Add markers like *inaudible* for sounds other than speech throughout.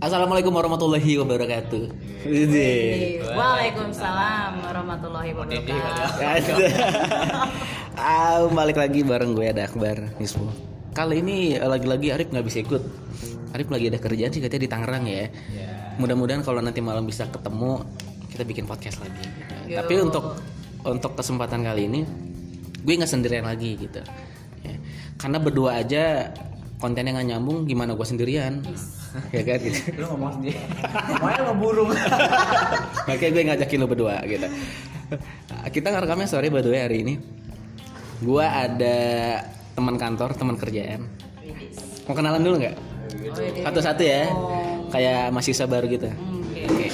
Assalamualaikum warahmatullahi wabarakatuh. Waalaikumsalam warahmatullahi wabarakatuh. ah, balik lagi bareng gue ada Akbar Nismo. Kali ini lagi-lagi Arif nggak bisa ikut. Arif lagi ada kerjaan sih katanya di Tangerang ya. Mudah-mudahan kalau nanti malam bisa ketemu kita bikin podcast lagi. Yo. Tapi untuk untuk kesempatan kali ini gue nggak sendirian lagi gitu. Karena berdua aja kontennya nggak nyambung gimana gue sendirian? *laughs* Ya kan? Gitu *laughs* lu ngomong sendiri. Makanya mau burung. *laughs* Makanya gue ngajakin lo berdua gitu. Kita ngerekamnya sore by the way hari ini. Gue ada teman kantor teman kerjaan. Mau kenalan dulu nggak? Oh, iya. satu-satu ya. Kayak mahasiswa baru gitu. Hmm, oke.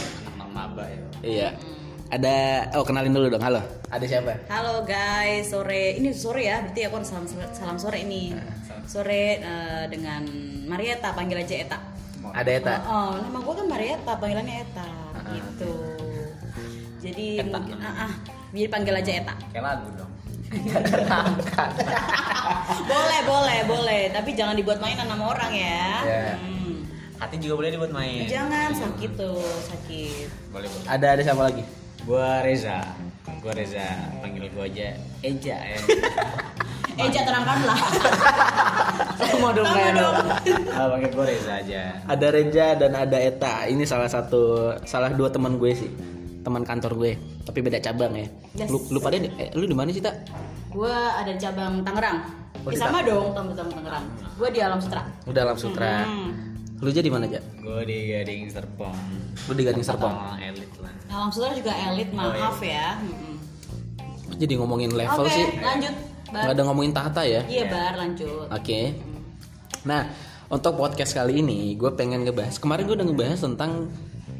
Maba ya. Iya ada oh kenalin dulu dong halo ada siapa Halo guys, sore ini sore ya, berarti aku harus salam salam sore ini. Sore eh, dengan Marieta, panggil aja Eta. ada Eta Oh, oh, nama gue kan Marieta, panggilannya Eta, gitu. Jadi Eta mungkin, ah, ah, jadi panggil aja Eta. kayak lagu dong *laughs* boleh, boleh, boleh, tapi jangan dibuat mainan sama orang ya. Iya. Hmm. hati juga boleh dibuat main Jangan sakit tuh, sakit. boleh boleh ada ada siapa lagi gua Reza gua Reza panggil gua aja Eja ya *laughs* Eja terangkanlah. Sama dong, Sama kayak dong. ah, panggil gua Reza aja ada Reja dan ada Eta ini salah satu salah dua teman gue sih teman kantor gue tapi beda cabang ya Yes. lu lu pada di- eh, lu di mana sih tak Gue ada di cabang Tangerang. Oh, Eh, sama dong tamu-tamu Tangerang. Gue di Alam Sutra. udah alam sutra Hmm. lu jadi mana aja gua di Gading Serpong lu di Gading Serpong elit lah Alam Sutra juga elit, Oh, maaf iya. ya. Mm-mm. jadi ngomongin level Oke, sih lanjut. Bar. nggak ada ngomongin tahta ya Iya, Bar, lanjut. oke nah untuk podcast kali ini gue pengen ngebahas kemarin gue udah ngebahas tentang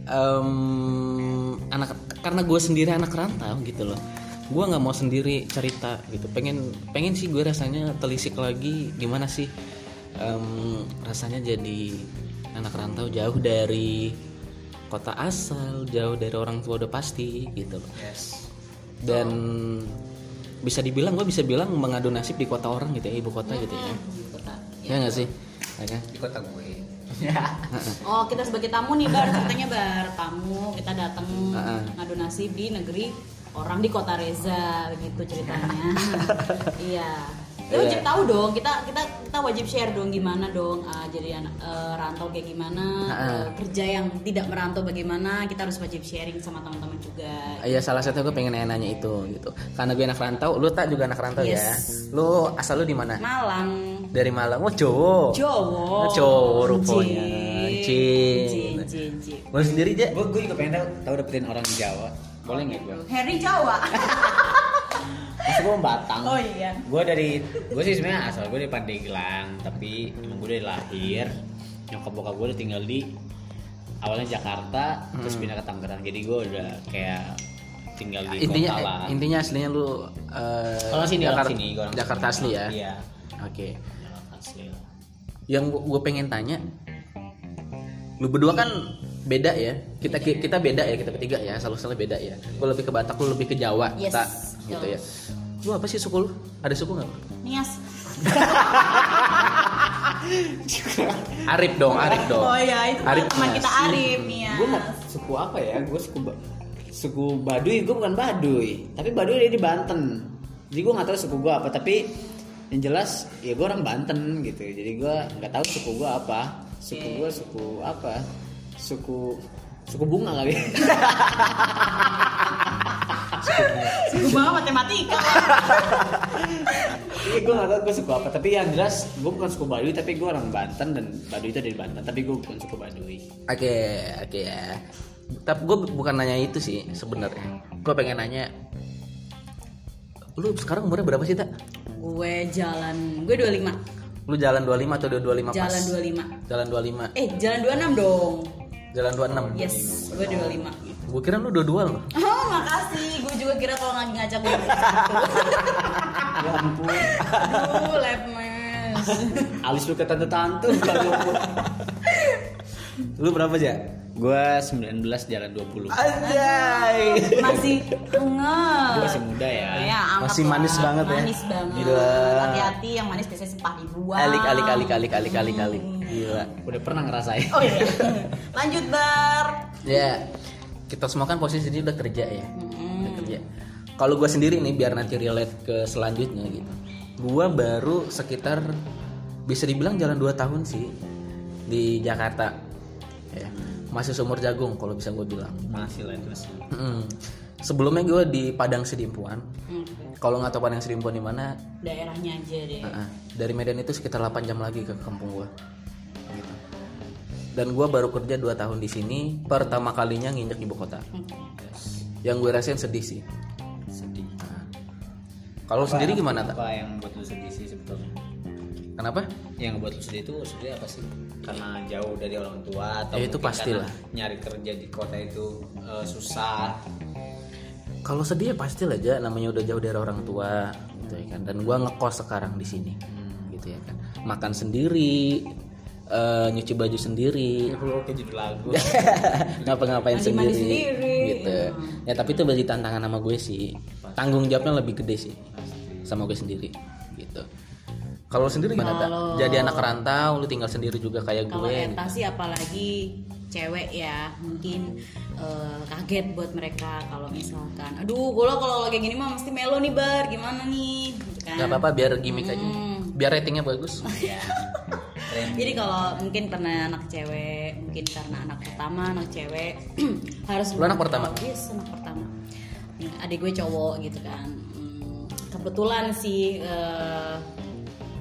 em, anak karena gue sendiri anak rantau gitu loh gue nggak mau sendiri cerita gitu pengen pengen sih gue rasanya telisik lagi gimana sih em, rasanya jadi anak rantau jauh dari kota asal jauh dari orang tua udah pasti gitu. Loh yes. Dan bisa dibilang gue bisa bilang mengadu nasib di kota orang gitu ya ibu kota gitu ya. Kota. ya nggak sih? Ya kan? Di kota gue. *laughs* Oh, kita sebagai tamu nih, Bar, ceritanya Bar. Tamu, kita datang ngadu nasib di negeri orang di kota Reza, begitu ceritanya. *laughs* iya. Kita wajib Iya. tahu dong, kita kita kita wajib share dong gimana dong ah, jadi anak eh, rantau kayak gimana, Heeh. eh, kerja yang tidak merantau bagaimana, kita harus wajib sharing sama teman-teman juga. Iya salah satu gue pengen nanya itu gitu karena gue anak rantau lu tak juga anak rantau ya Yes. lu asal lu di mana Malang, dari Malang oh Jawa Jawa. Jawa rupanya Jin, Jin. Jin, Jin, Jin. lu sendiri aja gua gua juga pengen tahu tahu dapetin orang Jawa boleh nggak gua Harry Jawa. *laughs* Masa gua Batang. Oh iya. gue dari gue sih sebenarnya asal gue dari Pandeglang tapi emang gue dari lahir. Nyokap bokap gue udah tinggal di awalnya Jakarta terus pindah ke Tangerang. Jadi gue udah kayak tinggal di intinya kota lah. eh, intinya aslinya lu eh, kalau sini Jakarta, sini gua orang Jakarta asli ya? Iya. Oke. Jakarta asli. Lah. yang gue pengen tanya lu berdua kan beda ya? Kita kita beda ya kita bertiga ya selalu selalu beda ya? Gue lebih ke Batak lu lebih ke Jawa Yes. kita gitu ya lu apa sih suku lu? Ada suku nggak? Nias. *laughs* Arif dong Arif dong. Oh iya, itu Arif teman kita Arif ya. gue suku apa ya? Gue suku Ba- suku Baduy. Gue bukan Baduy. Tapi Baduy dia di Banten. Jadi gue nggak tahu suku gue apa. Tapi yang jelas ya gue orang Banten gitu. Jadi gue nggak tahu suku gue apa. Suku gue suku apa? Suku suku bunga kali *laughs* Suku banget matematika. Iya gue gak tau gue suku apa Tapi yang jelas gue bukan suku Baduy Tapi gue orang Banten Dan Baduy itu dari Banten Tapi gue bukan suku Baduy oke oke ya tapi gue bukan nanya itu sih sebenarnya gue pengen nanya lu sekarang umurnya berapa sih tak gue jalan, gue 25. lu jalan 25 atau 25 pas Jalan 25. jalan 25 Eh, jalan 26 dong. Jalan 26 Yes, gue 25. gue kira lu 22 loh Oh, makasih. Gue juga kira kalau lagi ngajak gue. Ya ampun Aduh, lab mes. Alis lu ke tante-tante *laughs* lu berapa aja Gua 19 jalan 20. Anjay. Masih hangat. Gua masih muda ya. Ya, Masih lah. manis banget ya. Manis banget. Gila. Hati-hati yang manis biasanya sempah dibuang. Alik alik alik alik alik alik alik. Gila. Udah pernah ngerasain. Oh iya. Lanjut bar. Ya. Kita semua kan posisi ini udah kerja ya. Udah kerja. Kalau gue sendiri nih biar nanti relate ke selanjutnya gitu. Gue baru sekitar bisa dibilang jalan 2 tahun sih di Jakarta. Ya. Masih sumur jagung kalau bisa gue bilang. Masih lah terus. Mm. Sebelumnya gue di Padang Sidimpuan. Hmm. Kalau nggak tahu Padang Sidimpuan di mana, Daerahnya aja deh. ah, dari Medan itu sekitar 8 jam lagi ke kampung gue. Gitu. Dan gue baru kerja 2 tahun di sini, pertama kalinya nginjek ibu kota. Yang gue rasain sedih sih. Sedih. Kalau sendiri gimana tak? Apa yang buat lu sedih sih sebetulnya? Kenapa? Yang buat lu sedih itu sedih apa sih? Karena jauh dari orang tua atau Ya, itu pastilah. nyari kerja di kota itu eh, susah. Kalau sedih ya pasti lah aja namanya udah jauh dari orang tua gitu ya kan. Dan gua ngekos sekarang di sini. Gitu ya kan. Makan sendiri, eh, nyuci baju sendiri, Lu kayak judul lagu. *laughs* ngapa-ngapain sendiri, sendiri. gitu. Ya tapi itu berarti tantangan sama gue sih. Tanggung jawabnya lebih gede sih sama gue sendiri. Kalau sendiri gimana tak? Kalau- Jadi anak rantau, lu tinggal sendiri juga kayak Kalau gue. Eta sih apalagi cewek ya mungkin eh, kaget buat mereka kalau misalkan aduh gue kalau lagi gini mah mesti melo nih bar gimana nih gitu kan Gak apa-apa biar gimmick aja. Hmm. Biar ratingnya bagus. *laughs* ya. Keren. Jadi kalau mungkin karena anak cewek, mungkin karena anak pertama, anak cewek *clears throat* harus Lu anak pertama? Yes, anak pertama. Adik gue cowok gitu kan. Hmm, kebetulan sih eh,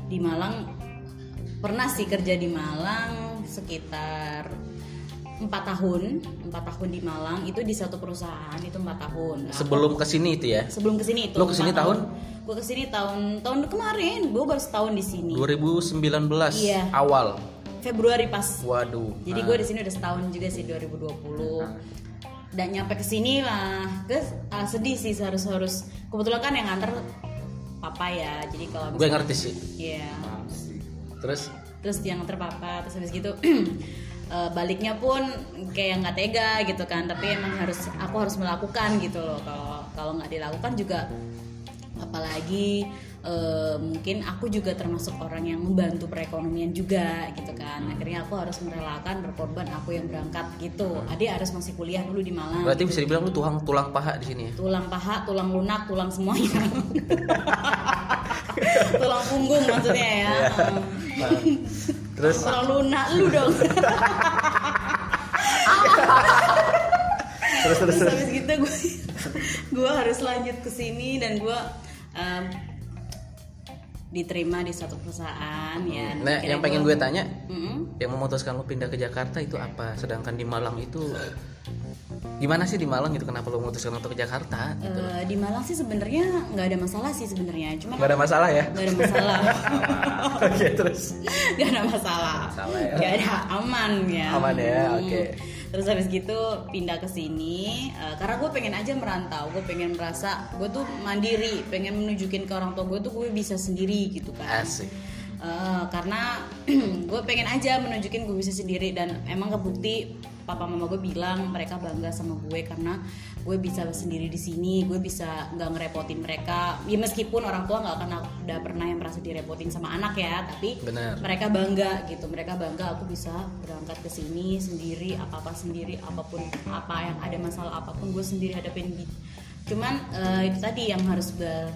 di Malang pernah sih kerja di Malang sekitar empat tahun, empat tahun di Malang itu di satu perusahaan itu empat tahun. Nah, Sebelum ke sini itu ya. sebelum ke sini itu. Lo ke sini empat tahun? Gue ke sini tahun tahun kemarin, gue baru setahun di sini. 2019 Iya. awal. Februari pas Waduh. jadi gue di sini udah setahun juga sih 2020 dan nyampe ke sini lah terus ah, sedih sih harus harus kebetulan kan yang nganter papa ya jadi kalau Gue ngerti sih. Iya. Terus terus yang nganter papa terus habis gitu *clears throat* eh, baliknya pun kayak nggak tega gitu kan tapi emang harus aku harus melakukan gitu loh kalau kalau nggak dilakukan juga apalagi eh, mungkin aku juga termasuk orang yang membantu perekonomian juga gitu kan. Akhirnya aku harus merelakan berkorban aku yang berangkat gitu. Adik harus masih kuliah dulu di Malang. Berarti bisa dibilang lu tulang tulang paha di sini ya. tulang paha tulang lunak tulang semuanya. *laughs* Tulang punggung maksudnya ya. Terus? Tulang lunak lu dong. Terus terus. terus habis gitu gue gue harus lanjut ke sini dan gue em, diterima di satu perusahaan ya Nah, yang pengen gue tanya, Mm-mm. yang memutuskan lu pindah ke Jakarta itu apa? Sedangkan di Malang itu gimana sih di Malang itu kenapa lu memutuskan untuk ke Jakarta? Eh, di Malang sih sebenarnya nggak ada masalah sih sebenarnya cuma Gak ada masalah ya? nggak ada masalah *laughs* Oke terus. nggak ada masalah ya. nggak ada aman ya Aman ya, Hmm. oke. Terus habis gitu pindah ke sini eh, karena gue pengen aja merantau gue pengen merasa gue tuh mandiri pengen menunjukin ke orang tua gue tuh gue bisa sendiri gitu kan Asik. Eh, karena *clears throat* gue pengen aja menunjukin gue bisa sendiri dan emang kebukti papa mama gue bilang mereka bangga sama gue karena gue bisa sendiri di sini gue bisa nggak ngerepotin mereka. Ya meskipun orang tua nggak akan udah pernah yang merasa direpotin sama anak ya tapi Benar. mereka bangga gitu. Mereka bangga aku bisa berangkat ke sini sendiri apa apa sendiri apa pun apa yang ada masalah apa pun gue sendiri hadapin gitu. Cuman eh, itu tadi yang harus gue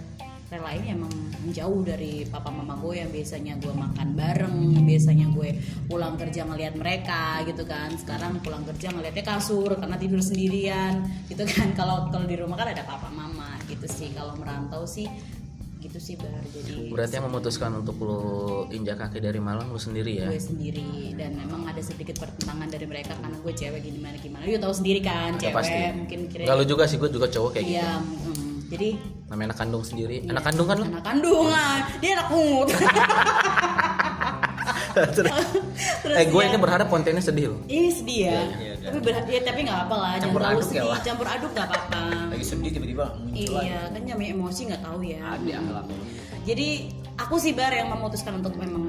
relain emang jauh dari papa mama gue yang biasanya gue makan bareng biasanya gue pulang kerja ngelihat mereka gitu kan. Sekarang pulang kerja ngelihatnya kasur karena tidur sendirian gitu kan. *laughs* Kalau kalau di rumah kan ada papa mama gitu sih. Kalau merantau sih gitu sih baru jadi Berarti yang memutuskan untuk lu injak kaki dari Malang lu sendiri ya? gue sendiri. Dan memang ada sedikit pertentangan dari mereka karena gue cewek gimana gimana lu tahu sendiri kan cewek pasti. mungkin kira lu juga sih, gue juga cowok kayak gitu. iya mm, jadi Namanya anak kandung sendiri. Anak kandung kan lu? anak kandungan dia anak pungut *laughs* Terus- Terus eh gue ya- ini berharap kontennya sedih loh. Ih sedih ya. Iya, iya, tapi ber- ya, tapi nggak apa lah. Campur Jangan aduk ya, sedih. Wak. Campur aduk nggak apa-apa. Lagi sedih tiba-tiba. Iya kan namanya emosi nggak tahu ya. Ada. Jadi aku sih bar yang memutuskan untuk memang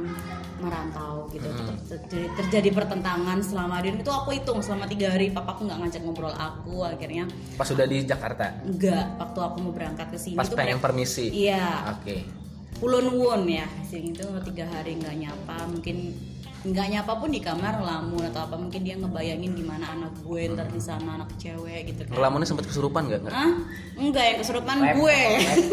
merantau gitu. Ter- terjadi, terjadi pertentangan selama dia itu aku hitung selama tiga hari papaku nggak ngajak ngobrol aku akhirnya. Pas sudah di Jakarta. enggak waktu aku mau berangkat ke sini Pas pengen permisi. iya. Oke. Kulon Won ya sini itu tiga hari nggak nyapa mungkin nggak nyapa pun di kamar ngelamun atau apa mungkin dia ngebayangin gimana anak gue ntar di sana anak cewek gitu kan. Ngelamunnya sempat kesurupan nggak? Nggak? Enggak yang kesurupan gue.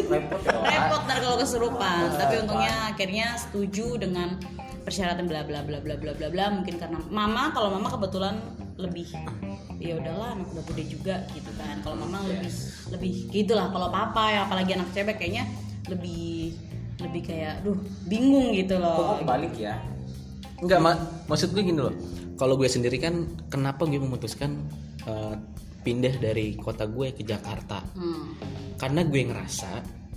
repot *laughs* repot ntar kalau kesurupan. Tapi untungnya akhirnya setuju dengan persyaratan bla bla bla bla bla bla bla mungkin karena mama kalau mama kebetulan lebih ya udahlah anak udah gede juga gitu kan kalau mama lebih lebih gitulah kalau papa ya apalagi anak cewek kayaknya lebih lebih kayak duh bingung gitu loh balik ya Enggak, mak maksud gue gini loh. Kalau gue sendiri kan kenapa gue memutuskan eh, pindah dari kota gue ke Jakarta? hmm. Karena gue ngerasa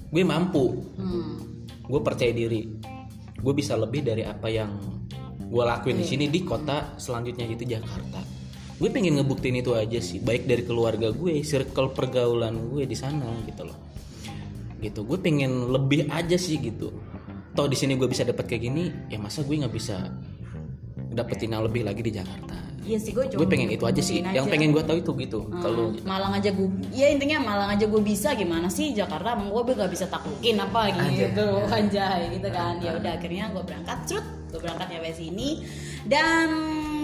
gue mampu. Hmm. Gue percaya diri. Gue bisa lebih dari apa yang gue lakuin di sini di kota selanjutnya itu Jakarta. Gue pengen ngebuktiin itu aja sih, baik dari keluarga gue, circle pergaulan gue di sana gitu loh. Gitu, gue pengen lebih aja sih gitu. Toh di sini gue bisa dapat kayak gini, ya masa gue nggak bisa dapetin yang lebih lagi di Jakarta. Iya sih gue Gue pengen itu aja sih. Yang pengen gue tahu itu gitu. Kalau Hmm, Malang aja gue ya intinya Malang aja gue bisa gimana sih Jakarta emang gue gak bisa taklukin apa gitu anjay gitu kan ya udah akhirnya gue berangkat cerut gue berangkat nyampe sini dan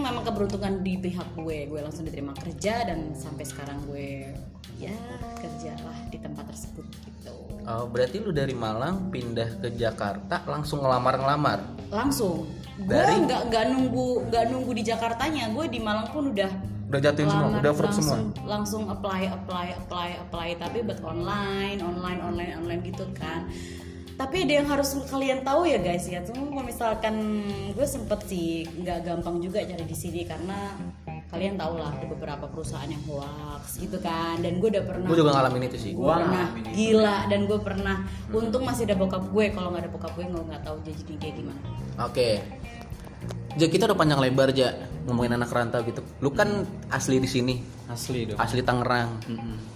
memang keberuntungan di pihak gue gue langsung diterima kerja dan sampai sekarang gue ya kerja lah di tempat tersebut gitu Oh, berarti lu dari Malang pindah ke Jakarta langsung ngelamar-ngelamar. langsung gue Dari- nggak nggak nunggu nggak nunggu di Jakartanya. Gue di Malang pun udah Udah jatuhin semua, udah approve semua. langsung, apply apply apply apply. Tapi buat online online online online gitu kan. Tapi ada yang harus kalian tahu ya guys ya. Tuh misalkan gue sempet sih nggak gampang juga cari di sini karena kalian tahu lah ada beberapa perusahaan yang hoax gitu kan dan gue udah pernah Gue juga ngalamin itu sih. gue pernah gila dan gue pernah untung masih ada bokap gue kalau nggak ada bokap gue gue nggak tahu jadi kayak gimana Oke. Ja, kita udah panjang lebar ja ngomongin anak rantau gitu. Lu kan asli di sini, asli dong asli Tangerang.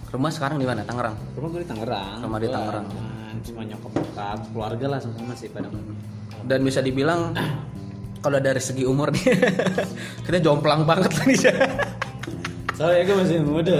Rumah sekarang di mana? Tangerang. rumah gue di Tangerang Rumah di Tangerang. dengan cuma nyokap bokap keluarga lah semua masih pada Dan bisa dibilang *coughs* kalau dari segi umur nih *laughs* kita jomplang banget lah nih. Ja. soalnya gue masih muda.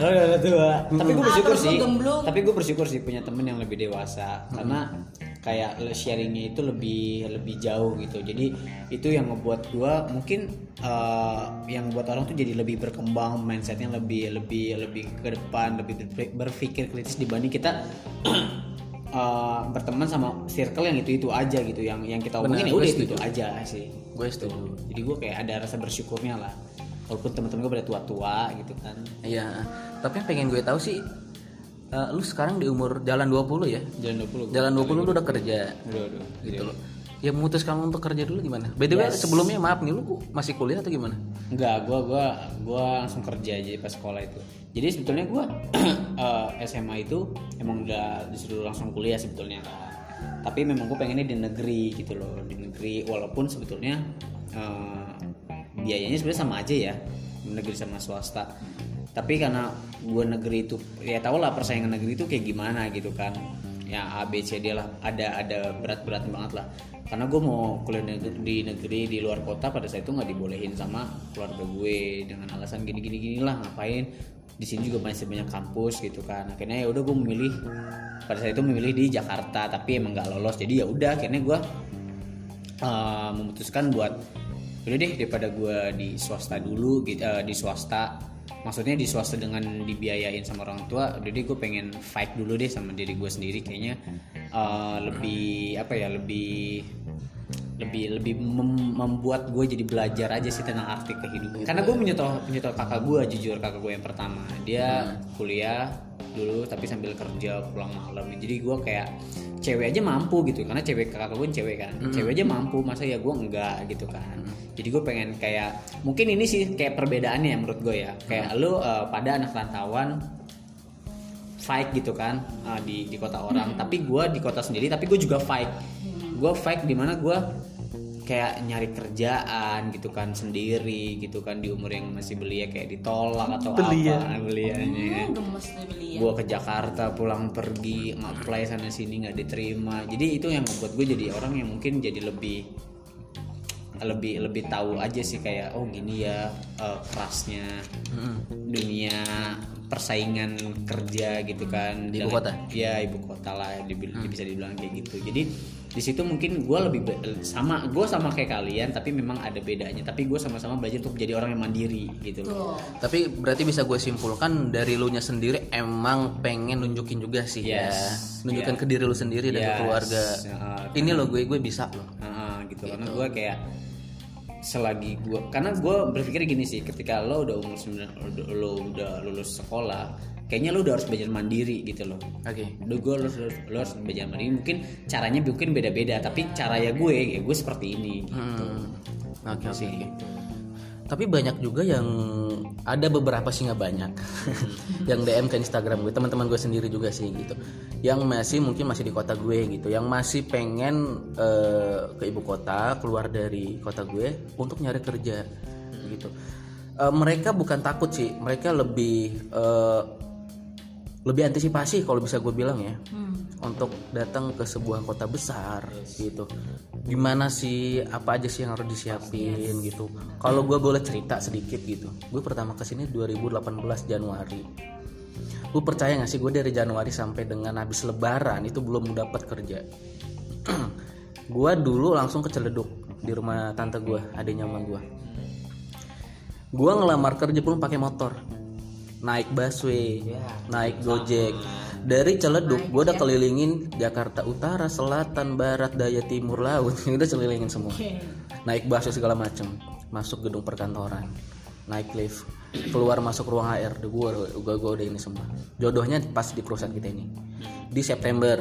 Soalnya udah tua. Tapi gue bersyukur terus lu sih tapi gue bersyukur sih punya temen yang lebih dewasa. Karena kayak sharingnya itu lebih lebih jauh gitu. Jadi itu yang ngebuat gue mungkin eh, yang buat orang tuh jadi lebih berkembang mindsetnya lebih lebih lebih ke depan lebih berpik- berpikir kritis dibanding kita *clears throat* eh, berteman sama circle yang itu itu aja gitu yang yang kita omongin ya udah itu itu aja sih Gue setuju. jadi gue kayak ada rasa bersyukurnya lah walaupun teman-teman gue pada tua-tua gitu kan Iya, tapi yang pengen gue tahu sih eh, lu sekarang di umur jalan 20 ya? jalan 20 Jalan 20 lu udah kerja Aduh, aduh. gitu loh. Ya memutuskan untuk kerja dulu gimana? BTW sebelumnya maaf nih lu masih kuliah atau gimana? Enggak, gua gua gua langsung kerja aja pas sekolah itu. Jadi sebetulnya gua *clears throat* eh, SMA itu emang udah disuruh langsung kuliah sebetulnya. Tapi memang gue pengennya di negeri gitu loh, di negeri walaupun sebetulnya eh, biayanya sebenarnya sama aja ya, negeri sama swasta. Tapi karena gua negeri itu ya tau lah persaingan negeri itu kayak gimana gitu kan. Ya A B C D lah ada ada berat-berat banget lah karena gue mau kuliah di negeri di luar kota pada saat itu nggak dibolehin sama keluarga gue dengan alasan gini gini gini lah ngapain di sini juga masih banyak kampus gitu kan. Akhirnya ya udah gue memilih pada saat itu memilih di Jakarta tapi emang nggak lolos. Jadi ya udah akhirnya gue uh, memutuskan buat udah deh daripada gue di swasta dulu gitu eh, di swasta maksudnya di swasta dengan dibiayain sama orang tua udah deh gue pengen fight dulu deh sama diri gue sendiri. Kayaknya eh, lebih apa ya lebih lebih lebih mem- membuat gue jadi belajar aja sih tentang arti kehidupan. Karena gue menyetor menyetor kakak gue jujur kakak gue yang pertama. Dia kuliah dulu tapi sambil kerja pulang malam. Jadi gue kayak cewek aja mampu gitu. Karena cewek kakak gue cewek kan. Cewek aja mampu masa ya gue enggak gitu kan. Jadi gue pengen kayak mungkin ini sih kayak perbedaannya menurut gue ya. Kayak lu uh, pada anak rantauan fight gitu kan uh, di di kota orang. Tapi gue di kota sendiri tapi gue juga fight gue fight di mana gue kayak nyari kerjaan gitu kan sendiri gitu kan di umur yang masih belia kayak ditolak atau Belia. apa belianya. Kan Hmm, gemes nih beli ya gue ke Jakarta pulang pergi apply sana sini nggak diterima. Jadi itu yang membuat gue jadi orang yang mungkin jadi lebih lebih lebih tahu aja sih kayak oh gini ya eh, kerasnya dunia persaingan kerja gitu kan Di ibu kota? ya ibu kota lah dibil- bisa dibilang kayak gitu jadi di situ mungkin gue lebih be- sama gue sama kayak kalian tapi memang ada bedanya tapi gue sama-sama belajar untuk menjadi orang yang mandiri gitu loh Tapi berarti bisa gue simpulkan dari lu nya sendiri emang pengen nunjukin juga sih ya, Yes. nunjukin Yeah. ke diri lu sendiri dan ke Yes. keluarga. Uh, Ini lo gue gue bisa loh. Nah, gitu. karena gue kayak selagi gue karena gue berpikir gini sih ketika lo udah umur 9 udah- lo udah lulus sekolah kayaknya lo udah harus belajar mandiri gitu loh Oke. Udah gue lo, harus- lo harus belajar mandiri mungkin caranya mungkin beda-beda tapi cara ya gue ya gue seperti ini gitu. Hmm. Oke oke. oke. Tapi banyak juga yang ada beberapa sih nggak banyak. *laughs* Yang DM ke Instagram gue teman-teman gue sendiri juga sih gitu. Yang masih mungkin masih di kota gue gitu. Yang masih pengen eh, ke ibu kota keluar dari kota gue untuk nyari kerja gitu. Eh, mereka bukan takut sih. Mereka lebih eh, lebih antisipasi kalau bisa gue bilang ya untuk datang ke sebuah kota besar gitu. Gimana sih apa aja sih yang harus disiapin gitu. Kalau gue boleh cerita sedikit gitu. Gue pertama ke sini 2018 Januari. Lu percaya gak sih gue dari Januari sampai dengan habis Lebaran itu belum dapat kerja. *clears throat* Gue dulu langsung ke Celeduk di rumah tante gue adiknya sama gue gue ngelamar kerja pun pakai motor naik busway naik gojek. Dari Celeduk gue udah kelilingin Jakarta Utara Selatan Barat Daya Timur Laut. *laughs* Udah kelilingin semua. Naik busway segala macem. Masuk gedung perkantoran naik lift keluar masuk ruang HR gue gue gue udah ini semua. Jodohnya pas di perusahaan kita ini. Di September.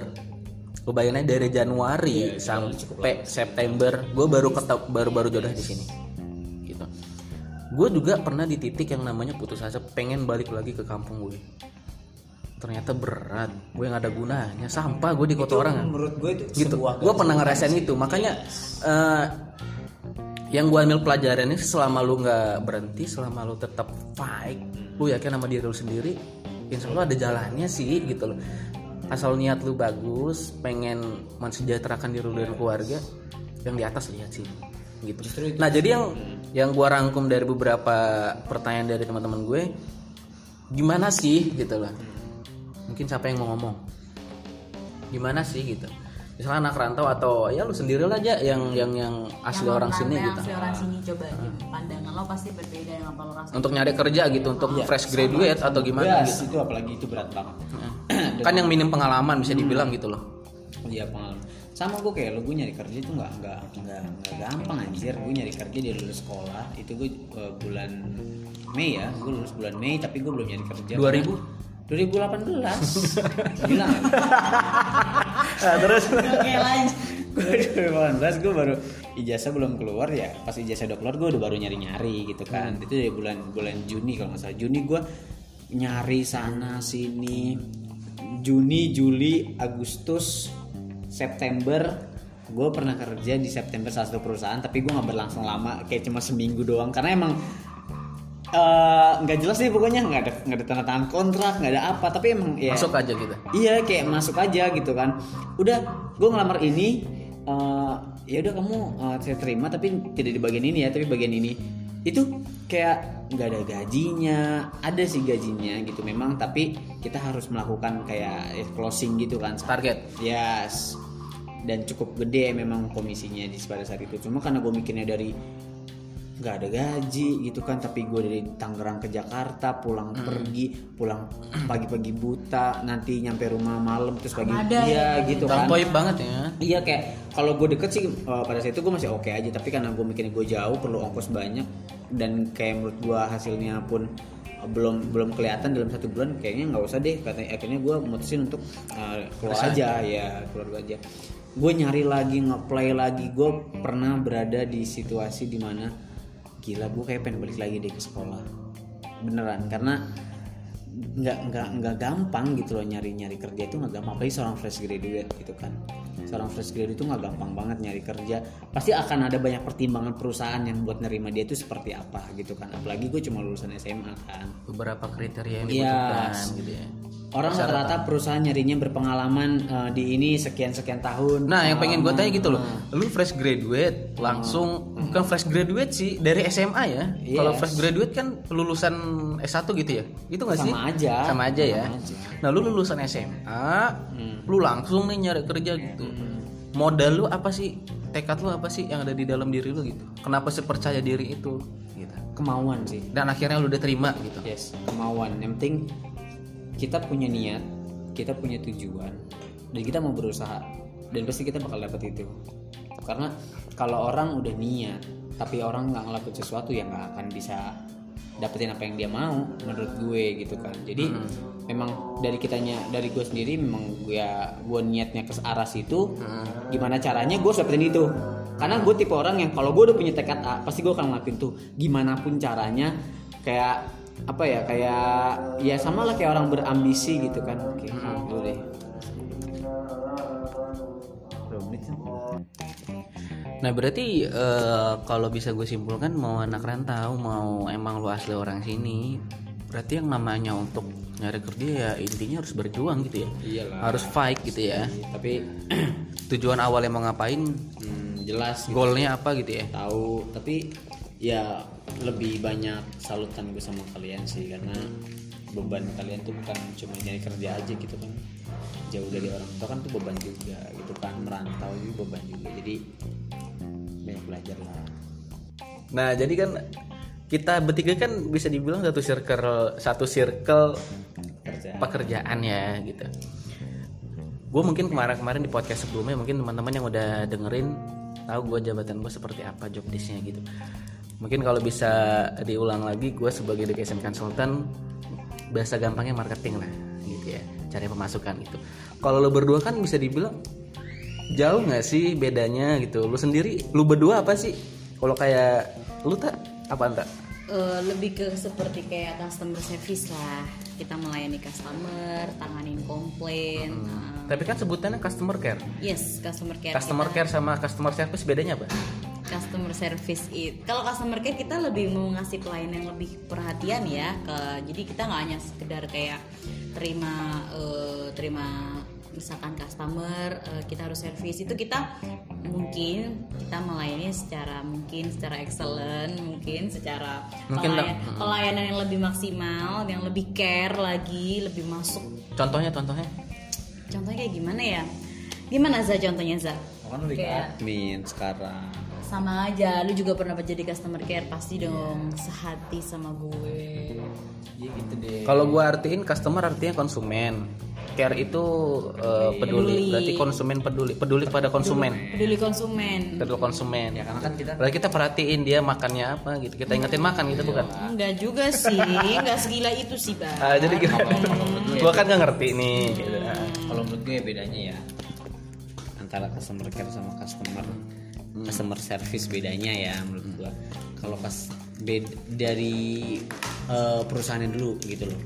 Gue bayangin dari Januari sampai September. Gue baru ketep baru baru jodoh di sini gue juga pernah di titik yang namanya putus asa pengen balik lagi ke kampung gue. Ternyata berat gue nggak ada gunanya. Sampah gue di kota orang menurut gue itu gitu. gue pernah ngerasain itu. Makanya eh, yang gue ambil pelajaran ini selama lu nggak berhenti selama lu tetap fight lu yakin sama diri lu sendiri insya Allah ada jalannya sih gitu loh. Asal niat lu bagus pengen mensejahterakan diri lu dan keluarga yang di atas lihat sih gitu. Nah jadi yang yang gue rangkum dari beberapa pertanyaan dari teman-teman gue gimana sih gitu loh. Mungkin siapa yang mau ngomong? Gimana sih gitu. Misalnya anak rantau atau ya lu sendiri aja yang yang yang asli Yang orang sini gitu. asli orang sini coba pandangan lo pasti berbeda dengan apa lo rasain. Untuk nyari kerja gitu untuk fresh graduate atau gimana Yes, gitu. itu apalagi itu berat banget. *clears throat* Kan yang minim pengalaman bisa dibilang gitu loh. Iya pengalaman. Sama gue kayak lo gue nyari kerja itu nggak nggak nggak nggak gampang anjir. Gue nyari kerja dari lulus sekolah itu gue eh, bulan Mei ya. Gue lulus bulan Mei tapi gue belum nyari kerja. 2000? 2018. *laughs* Gila. nah, terus oke lanjut Gue 2018 gue baru ijazah belum keluar ya. Pas ijazah udah keluar gue udah baru nyari nyari gitu kan. Itu dari bulan bulan Juni kalau nggak salah. Juni gue nyari sana sini. Juni, Juli, Agustus, September gue pernah kerja di September salah satu perusahaan tapi gue nggak berlangsung lama kayak cuma seminggu doang. Karena emang eh, nggak jelas sih pokoknya nggak ada nggak ada tanda tangan kontrak nggak ada apa tapi emang ya. Masuk aja gitu? Iya kayak masuk aja gitu kan. Udah gue ngelamar ini eh, ya udah kamu eh, saya terima tapi tidak di bagian ini ya tapi bagian ini. Itu kayak nggak ada gajinya. Ada sih gajinya gitu memang tapi kita harus melakukan kayak closing gitu kan. Target. Yes. Dan cukup gede memang komisinya di pada saat itu. Cuma karena gue mikirnya dari nggak ada gaji gitu kan tapi gue dari Tangerang ke Jakarta pulang pergi pulang *clears throat* pagi-pagi buta nanti nyampe rumah malam terus pagi Ramadan iya ya, gitu kan. banget ya. Iya kayak kalau gue deket sih uh, pada saat itu gue masih oke aja tapi karena gue mikirnya gue jauh perlu ongkos banyak dan kayak menurut gue hasilnya pun uh, belum belum kelihatan dalam satu bulan kayaknya nggak usah deh katanya akhirnya gue mutusin untuk uh, keluar aja ya keluar aja. Gue nyari lagi ngeplay lagi gue pernah berada di situasi di mana gila gue kayak pengen balik lagi deh ke sekolah. Beneran karena nggak nggak nggak gampang gitu loh nyari nyari kerja itu nggak gampang. Apalagi seorang fresh graduate gitu kan. Seorang fresh grade itu nggak gampang banget nyari kerja. Pasti akan ada banyak pertimbangan perusahaan yang buat nerima dia itu seperti apa gitu kan. Apalagi gue cuma lulusan SMA kan. Beberapa kriteria yang dibutuhkan gitu ya orang rata-rata perusahaan nyarinya berpengalaman eh, di ini sekian sekian tahun Nah, yang pengen gue tanya gitu loh, Hmm. lu fresh graduate langsung bukan fresh graduate sih dari SMA ya. Yes. Kalau fresh graduate kan lulusan S1 gitu ya, gitu nggak sih? Sama aja. Sama aja ya. Sama aja. Hmm. Nah, lu lulusan SMA, lu langsung nih nyari kerja gitu. Modal lu apa sih? Tekad lu apa sih yang ada di dalam diri lu gitu? Kenapa sepercaya diri itu? Gitu. kemauan sih Dan akhirnya lu udah terima gitu. Yes, kemauan. Yang penting kita punya niat, kita punya tujuan, dan kita mau berusaha. Dan pasti kita bakal dapet itu. Karena kalau orang udah niat, tapi orang nggak ngelakuin sesuatu ya nggak akan bisa dapetin apa yang dia mau menurut gue gitu kan jadi memang dari kitanya dari gue sendiri memang gue ya gue niatnya ke arah situ gimana caranya gue dapetin itu karena gue tipe orang yang kalau gue udah punya tekad A pasti gue akan ngelakuin tuh gimana pun caranya kayak apa ya kayak ya sama lah kayak orang berambisi gitu kan. Oke dulu deh. Berapa menit sih? Nah berarti eh, kalau bisa gue simpulkan mau anak rantau mau emang lu asli orang sini berarti yang namanya untuk nyari kerja ya intinya harus berjuang gitu ya. Iyalah. harus fight gitu ya. Tapi *clears throat* tujuan awalnya mau ngapain? Hmm, jelas gitu. goalnya apa gitu ya? Tahu tapi ya lebih banyak salutan gue sama kalian sih karena beban kalian tuh bukan cuma nyari kerja aja gitu kan. Jauh dari orang tua kan tuh beban juga gitu kan merantau juga beban juga. Jadi banyak belajar lah. Nah jadi kan kita bertiga kan bisa dibilang satu circle satu circle kerja pekerjaan ya gitu. Gue mungkin kemarin-kemarin di podcast sebelumnya mungkin teman-teman yang udah dengerin tahu gue jabatan gue seperti apa job desknya gitu mungkin kalau bisa diulang lagi gue sebagai education consultant bahasa gampangnya marketing lah gitu ya cari pemasukan gitu. Kalau lo berdua kan bisa dibilang jauh nggak sih bedanya gitu? Lu sendiri lu berdua apa sih? Kalau kayak lu tak apa enggak Eh, lebih ke seperti kayak customer service lah. Kita melayani customer tanganin komplain nah, tapi kan sebutannya customer care. Yes customer care customer kita- care sama customer service bedanya apa customer service it. Kalau customer care kita lebih mau ngasih pelayanan yang lebih perhatian ya ke jadi kita nggak hanya sekedar kayak terima eh, terima misalkan customer eh, kita harus service. Itu kita mungkin kita melayani secara mungkin secara excellent mungkin secara Mungkin pelayan- tak- pelayanan yang lebih maksimal yang lebih care lagi lebih masuk. Contohnya contohnya? Contohnya kayak gimana ya? Gimana za contohnya za? Kan Kayak- admin sekarang sama aja lu juga pernah jadi customer care pasti dong sehati sama gue ya gitu deh Kalau gua artiin customer artinya konsumen. Care itu eh, peduli. Peduli. Berarti konsumen peduli, peduli pada konsumen. peduli konsumen Peduli konsumen. ya karena kan kita Berarti kita perhatiin dia makannya apa gitu. Kita ingetin makan gitu bukan? enggak juga sih enggak segila itu sih bang Ah, jadi gimana? gua kan nggak ngerti nih. Gitu. kalau menurut gue bedanya ya antara customer care sama customer customer service bedanya ya menurut gue kalau pas bed dari eh, perusahaannya dulu gitu loh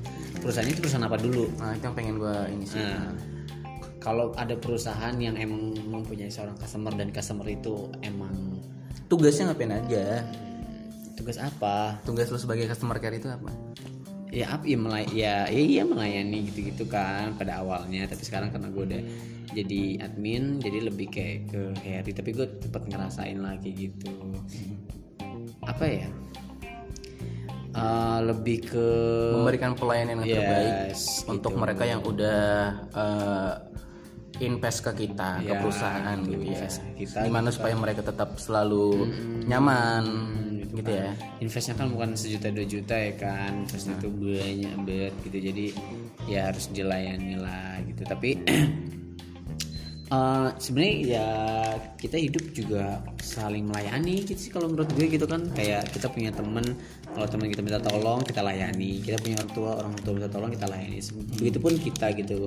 perusahaannya itu perusahaan apa dulu Nah itu yang pengen gua ini sih. nah kalau ada perusahaan yang emang mempunyai seorang customer dan customer itu emang Tugasnya ngapain aja? tugas apa Tugas lu sebagai customer care itu apa? Ya apa ya, melay- ya, ya iya melayani gitu-gitu kan pada awalnya. Tapi sekarang karena gue udah jadi admin jadi lebih kayak ke Harry. Tapi gue cepet ngerasain lagi gitu. Apa ya? Eh, lebih ke Memberikan pelayanan yang terbaik Yes, untuk gitu. mereka yang udah eh, invest ke kita, ke Ya, perusahaan gitu, gitu ya. invest ke kita, Gimana supaya mereka tetap selalu nyaman gitu ya. investnya kan bukan sejuta dua juta ya kan. Investnya itu banyak banget gitu. Jadi ya harus dilayani lah gitu. Tapi *clears throat* eh, sebenarnya ya kita hidup juga saling melayani gitu sih kalau menurut gue gitu kan kayak kita punya temen kalau teman kita minta tolong kita layani kita punya orang tua orang tua minta tolong kita layani begitupun kita gitu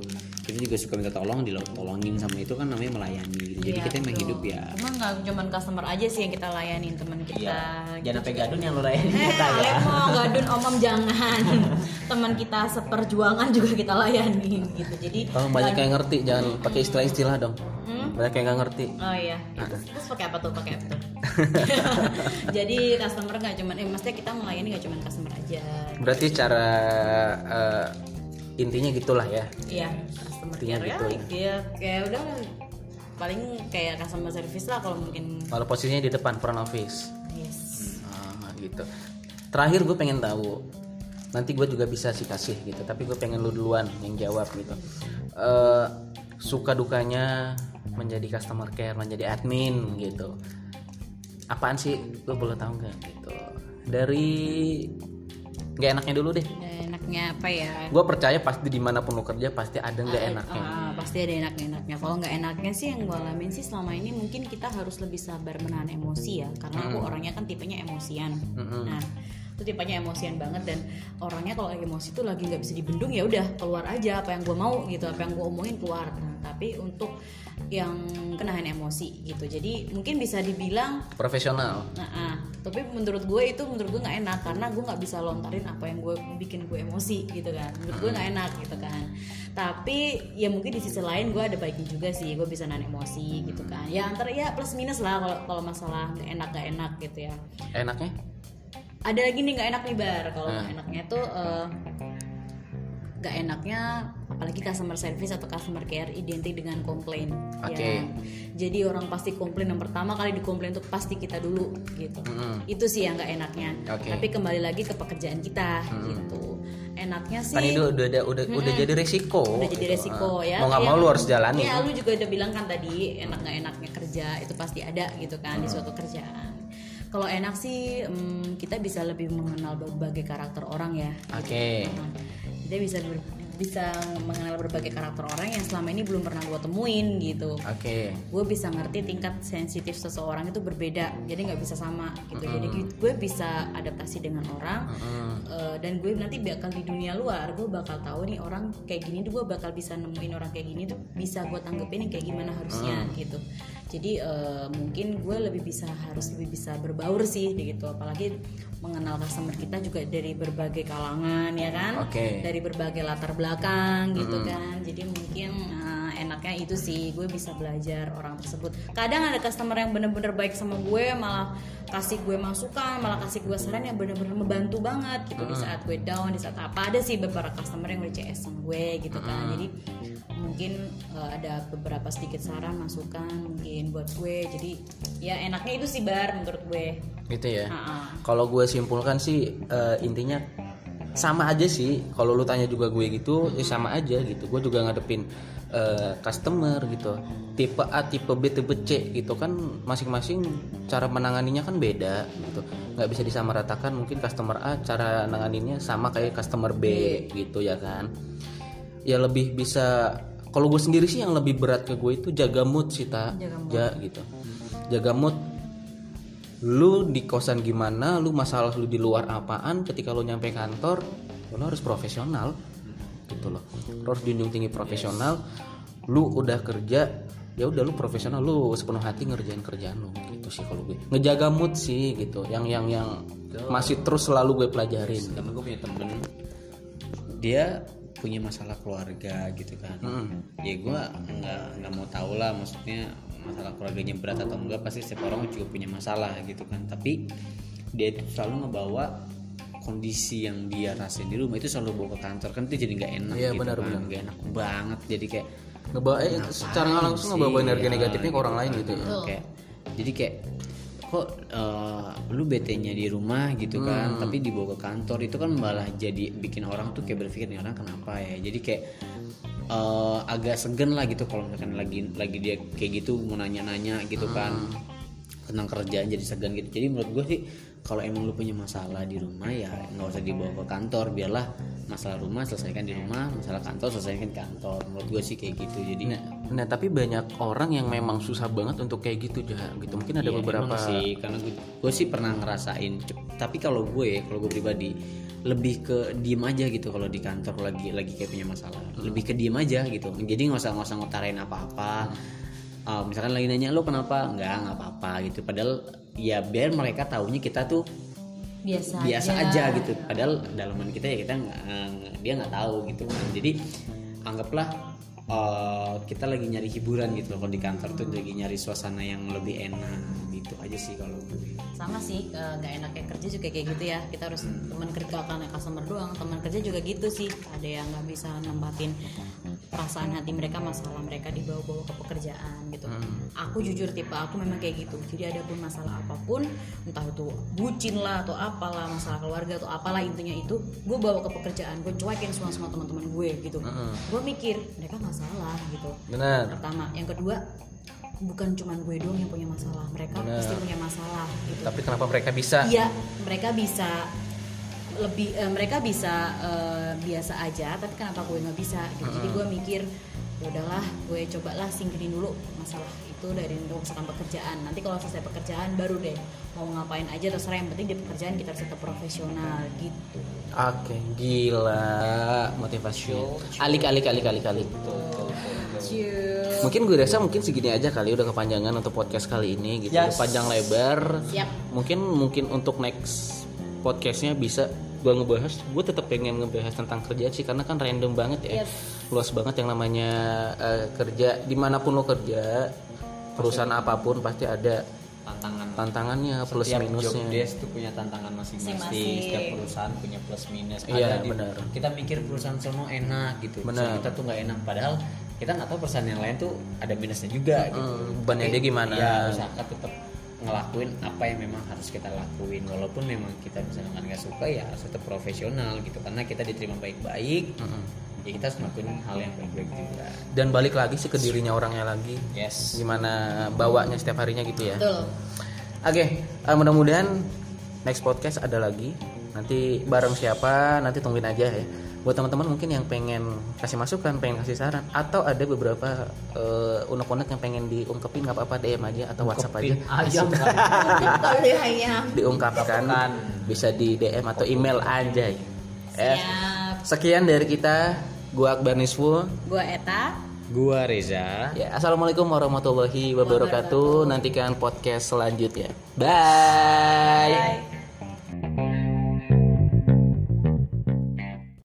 kita juga suka minta tolong ditolongin sama itu kan namanya melayani gitu. jadi Iya, kita emang betul. hidup ya cuma nggak cuman customer aja sih yang kita layanin teman kita jangan sampai gadun yang lo layani Eh, Alek mau gadun *laughs* omom jangan. Teman kita seperjuangan juga kita layani gitu. Jadi Tolong banyak yang ngerti, jangan pakai istilah-istilah dong. Hmm? banyak yang nggak ngerti Oh iya, terus, terus pakai apa tuh? Pakai apa tuh? *laughs* Jadi customer nggak cuman, eh maksudnya kita melayani nggak cuman customer aja. berarti cara eh, intinya gitulah ya Iya, customer Intinya care gitu ya, ya. iya, kayak udah paling kayak customer service lah kalau mungkin. kalau posisinya di depan front office Yes. Ah, gitu. Terakhir gue pengen tahu, nanti gue juga bisa sih kasih gitu, tapi gue pengen lu duluan yang jawab gitu. Eh, suka dukanya menjadi customer care, menjadi admin gitu. Apaan sih? Gue boleh tahu nggak gitu? Dari nggak enaknya dulu deh. Enaknya apa ya? Gue percaya pasti di mana pun lu kerja pasti ada nggak enaknya. Ah, pasti ada enak-enaknya. Kalau nggak enaknya sih yang gue alamin sih selama ini mungkin kita harus lebih sabar menahan emosi ya, karena aku orangnya kan tipenya emosian. Nah, itu tipenya emosian banget dan orangnya kalau lagi emosi tuh lagi nggak bisa dibendung ya udah keluar aja apa yang gue mau gitu, apa yang gue omongin keluar. Nah, tapi untuk yang kenahan emosi gitu, jadi mungkin bisa dibilang Profesional. Nah, ah. tapi menurut gue itu menurut gue nggak enak karena gue nggak bisa lontarin apa yang gue bikin gue emosi gitu kan. Menurut gue nggak enak gitu kan. Tapi ya mungkin di sisi lain gue ada baiknya juga sih. Gue bisa nahan emosi gitu kan. Ya antara ya plus minus lah kalau kalau masalah enak nggak enak gitu ya. Enaknya? Ada lagi nih nggak enak nih bar. Kalau Ah. nggak enaknya tuh eh, nggak enaknya apalagi customer service atau customer care identik dengan komplain Oke. ya jadi orang pasti komplain yang pertama kali dikomplain tuh pasti kita dulu gitu Mm-mm. itu sih yang nggak enaknya Oke. tapi kembali lagi ke pekerjaan kita gitu enaknya sih Kan itu udah udah udah, udah jadi resiko. udah jadi gitu. resiko Ah. ya Mau nggak Ya, mau lu harus jalani. ya lu juga udah bilang kan tadi enak nggak enaknya kerja itu pasti ada gitu kan di Hmm. suatu kerjaan kalau enak sih hmm, kita bisa lebih mengenal berbagai karakter orang ya Oke. Nah, kita bisa ber- bisa mengenal berbagai karakter orang yang selama ini belum pernah gue temuin gitu. Oke. gue bisa ngerti tingkat sensitif seseorang itu berbeda jadi nggak bisa sama gitu. Jadi gue bisa adaptasi dengan orang eh, dan gue nanti bakal di dunia luar gue bakal tahu nih orang kayak gini tuh gue bakal bisa nemuin orang kayak gini tuh bisa gue tanggepin yang kayak gimana harusnya gitu. Jadi eh, mungkin gue lebih bisa harus lebih bisa berbaur sih gitu. Apalagi mengenal customer kita juga dari berbagai kalangan ya kan? Oke. dari berbagai latar belakang gitu kan? Jadi mungkin uh, enaknya itu sih gue bisa belajar orang tersebut. Kadang ada customer yang bener-bener baik sama gue malah kasih gue masukan malah kasih gue saran yang bener-bener membantu banget gitu. Di saat gue down di saat apa ada sih beberapa customer yang udah CS sama gue gitu kan? Jadi mungkin uh, ada beberapa sedikit saran masukan mungkin buat gue. Jadi ya enaknya itu sih bar menurut gue Gitu ya. Kalau gue simpulkan sih eh, intinya sama aja sih. Kalau lu tanya juga gue gitu, ya sama aja gitu. Gue juga ngadepin eh, customer gitu. Tipe A, tipe B, tipe C gitu kan masing-masing cara menanganinya kan beda gitu. nggak bisa disamaratakan mungkin customer A cara nanganinnya sama kayak customer B gitu ya kan. Ya lebih bisa kalau gue sendiri sih yang lebih berat ke gue itu jaga mood sih tak Jaga mood. ja gitu jaga mood lu di kosan gimana lu masalah lu di luar apaan ketika lu nyampe kantor lu harus profesional gitu loh. Lu harus junjung tinggi profesional lu udah kerja ya udah lu profesional lu sepenuh hati ngerjain kerjaan lu gitu sih kalau gue. Ngejaga mood sih gitu. Yang yang yang masih terus selalu gue pelajarin. Temen gue punya temen dia punya masalah keluarga gitu kan. Ya gue nggak nggak mau tahu lah maksudnya masalah keluarganya berat atau enggak pasti setiap orang juga punya masalah gitu kan. Tapi dia itu selalu ngebawa kondisi yang dia rasain di rumah itu selalu bawa ke kantor kan itu jadi nggak enak Iya, gitu benar, kan. benar. nggak enak banget jadi kayak ngebawa eh, secara nggak langsung sih? ngebawa energi Ya, negatifnya ke orang lain gitu ya. Kayak jadi kayak kok eh, lu bete-nya di rumah? gitu kan. Tapi dibawa ke kantor itu kan malah jadi bikin orang tuh kayak berpikir nih orang kenapa ya? Jadi kayak eh, agak segen lah gitu kalau misalkan lagi lagi dia kayak gitu mau nanya-nanya gitu kan. Tentang kerjaan jadi segan gitu. Jadi menurut gue sih kalau emang lu punya masalah di rumah ya nggak usah dibawa ke kantor. Biarlah masalah rumah selesaikan di rumah masalah kantor selesaikan di kantor. Menurut gue sih kayak gitu. Jadi Nah, nah, tapi banyak orang yang memang susah banget untuk kayak gitu jah gitu. Mungkin ada Iya, beberapa sih. Karena gue, gue sih pernah ngerasain tapi kalau gue kalau gue pribadi lebih ke diem aja gitu kalau di kantor lagi lagi kayak punya masalah. Lebih ke diem aja gitu. Jadi nggak usah nggak usah ngutarain apa-apa. Uh, misalkan lagi nanya lo kenapa? Nggak nggak apa-apa gitu. Padahal ya biar mereka taunya kita tuh biasa biasa aja. gitu. Padahal dalaman kita ya kita nggak dia nggak tahu gitu kan. Jadi anggaplah eh, kita lagi nyari hiburan gitu loh. Kalau di kantor tuh lagi nyari suasana yang lebih enak gitu aja sih kalau gue sama sih eh, nggak enaknya kerja juga kayak gitu ya. Kita harus teman kerja karena customer doang. Teman kerja juga gitu sih. Ada yang nggak bisa nempatin perasaan hati mereka masalah mereka dibawa-bawa ke pekerjaan gitu. Aku jujur tipe aku memang kayak gitu. Jadi ada pun masalah apa pun entah itu bucin lah atau apalah masalah keluarga atau apalah intinya itu gue bawa ke pekerjaan. Gue cuekin semua semua teman-teman gue gitu. Gue mikir mereka nggak salah gitu. Benar. Pertama. Yang kedua bukan cuman gue doang yang punya masalah mereka Benar. pasti punya masalah gitu tapi kenapa mereka bisa Iya, mereka bisa lebih eh, mereka bisa eh, biasa aja, tapi kenapa gue nggak bisa? Gitu. Jadi gue mikir, ya udahlah, gue cobalah singkirin dulu masalah itu dari urusan pekerjaan. Nanti kalau selesai pekerjaan baru deh mau ngapain aja terserah. Yang penting di pekerjaan kita harus tetap profesional gitu. Oke, gila motivasi. Alik, alik, alik, alik, alik. Cium. Mungkin gue rasa mungkin segini aja kali udah kepanjangan untuk podcast kali ini gitu. Yes. Panjang lebar. Siap. Mungkin mungkin untuk next podcastnya bisa gue ngebahas. Gue tetap pengen ngebahas tentang kerja sih karena kan random banget ya. Yes. Luas banget yang namanya eh, kerja di mana pun lo kerja, perusahaan apa pun pasti ada tantangan tantangannya plus Setiap minusnya. job desk tuh punya tantangan masing-masing. Setiap perusahaan punya plus minus. Iya, Ada di- benar. Kita mikir perusahaan sono enak gitu. Benar. Kita tuh nggak enak. Padahal kita nggak tahu perusahaan yang lain tuh ada minusnya juga gitu. Hmm, bebannya dia gimana? Ya usahakan tetap ngelakuin apa yang memang harus kita lakuin walaupun memang kita misalnya nggak suka ya harus tetap profesional gitu karena kita diterima baik-baik ya kita harus ngelakuin hal yang baik-baik juga Dan balik lagi sih ke dirinya orangnya lagi. yes Gimana bawanya setiap harinya gitu ya. Betul. Oke, eh, mudah-mudahan next podcast ada lagi. Nanti bareng siapa, nanti tungguin aja ya. Buat teman-teman mungkin yang pengen kasih masukan, pengen kasih saran, atau ada beberapa eh, unek-unek yang pengen diungkepin nggak apa-apa DM aja atau WhatsApp aja. *laughs* ayam. Diungkapkan bisa di DM atau email aja. Ya. Siap. Sekian dari kita. Gua Akbar Nisfu. Gue Eta. gua Reza Ya, assalamualaikum warahmatullahi wabarakatuh. Nantikan podcast selanjutnya. Bye. Bye.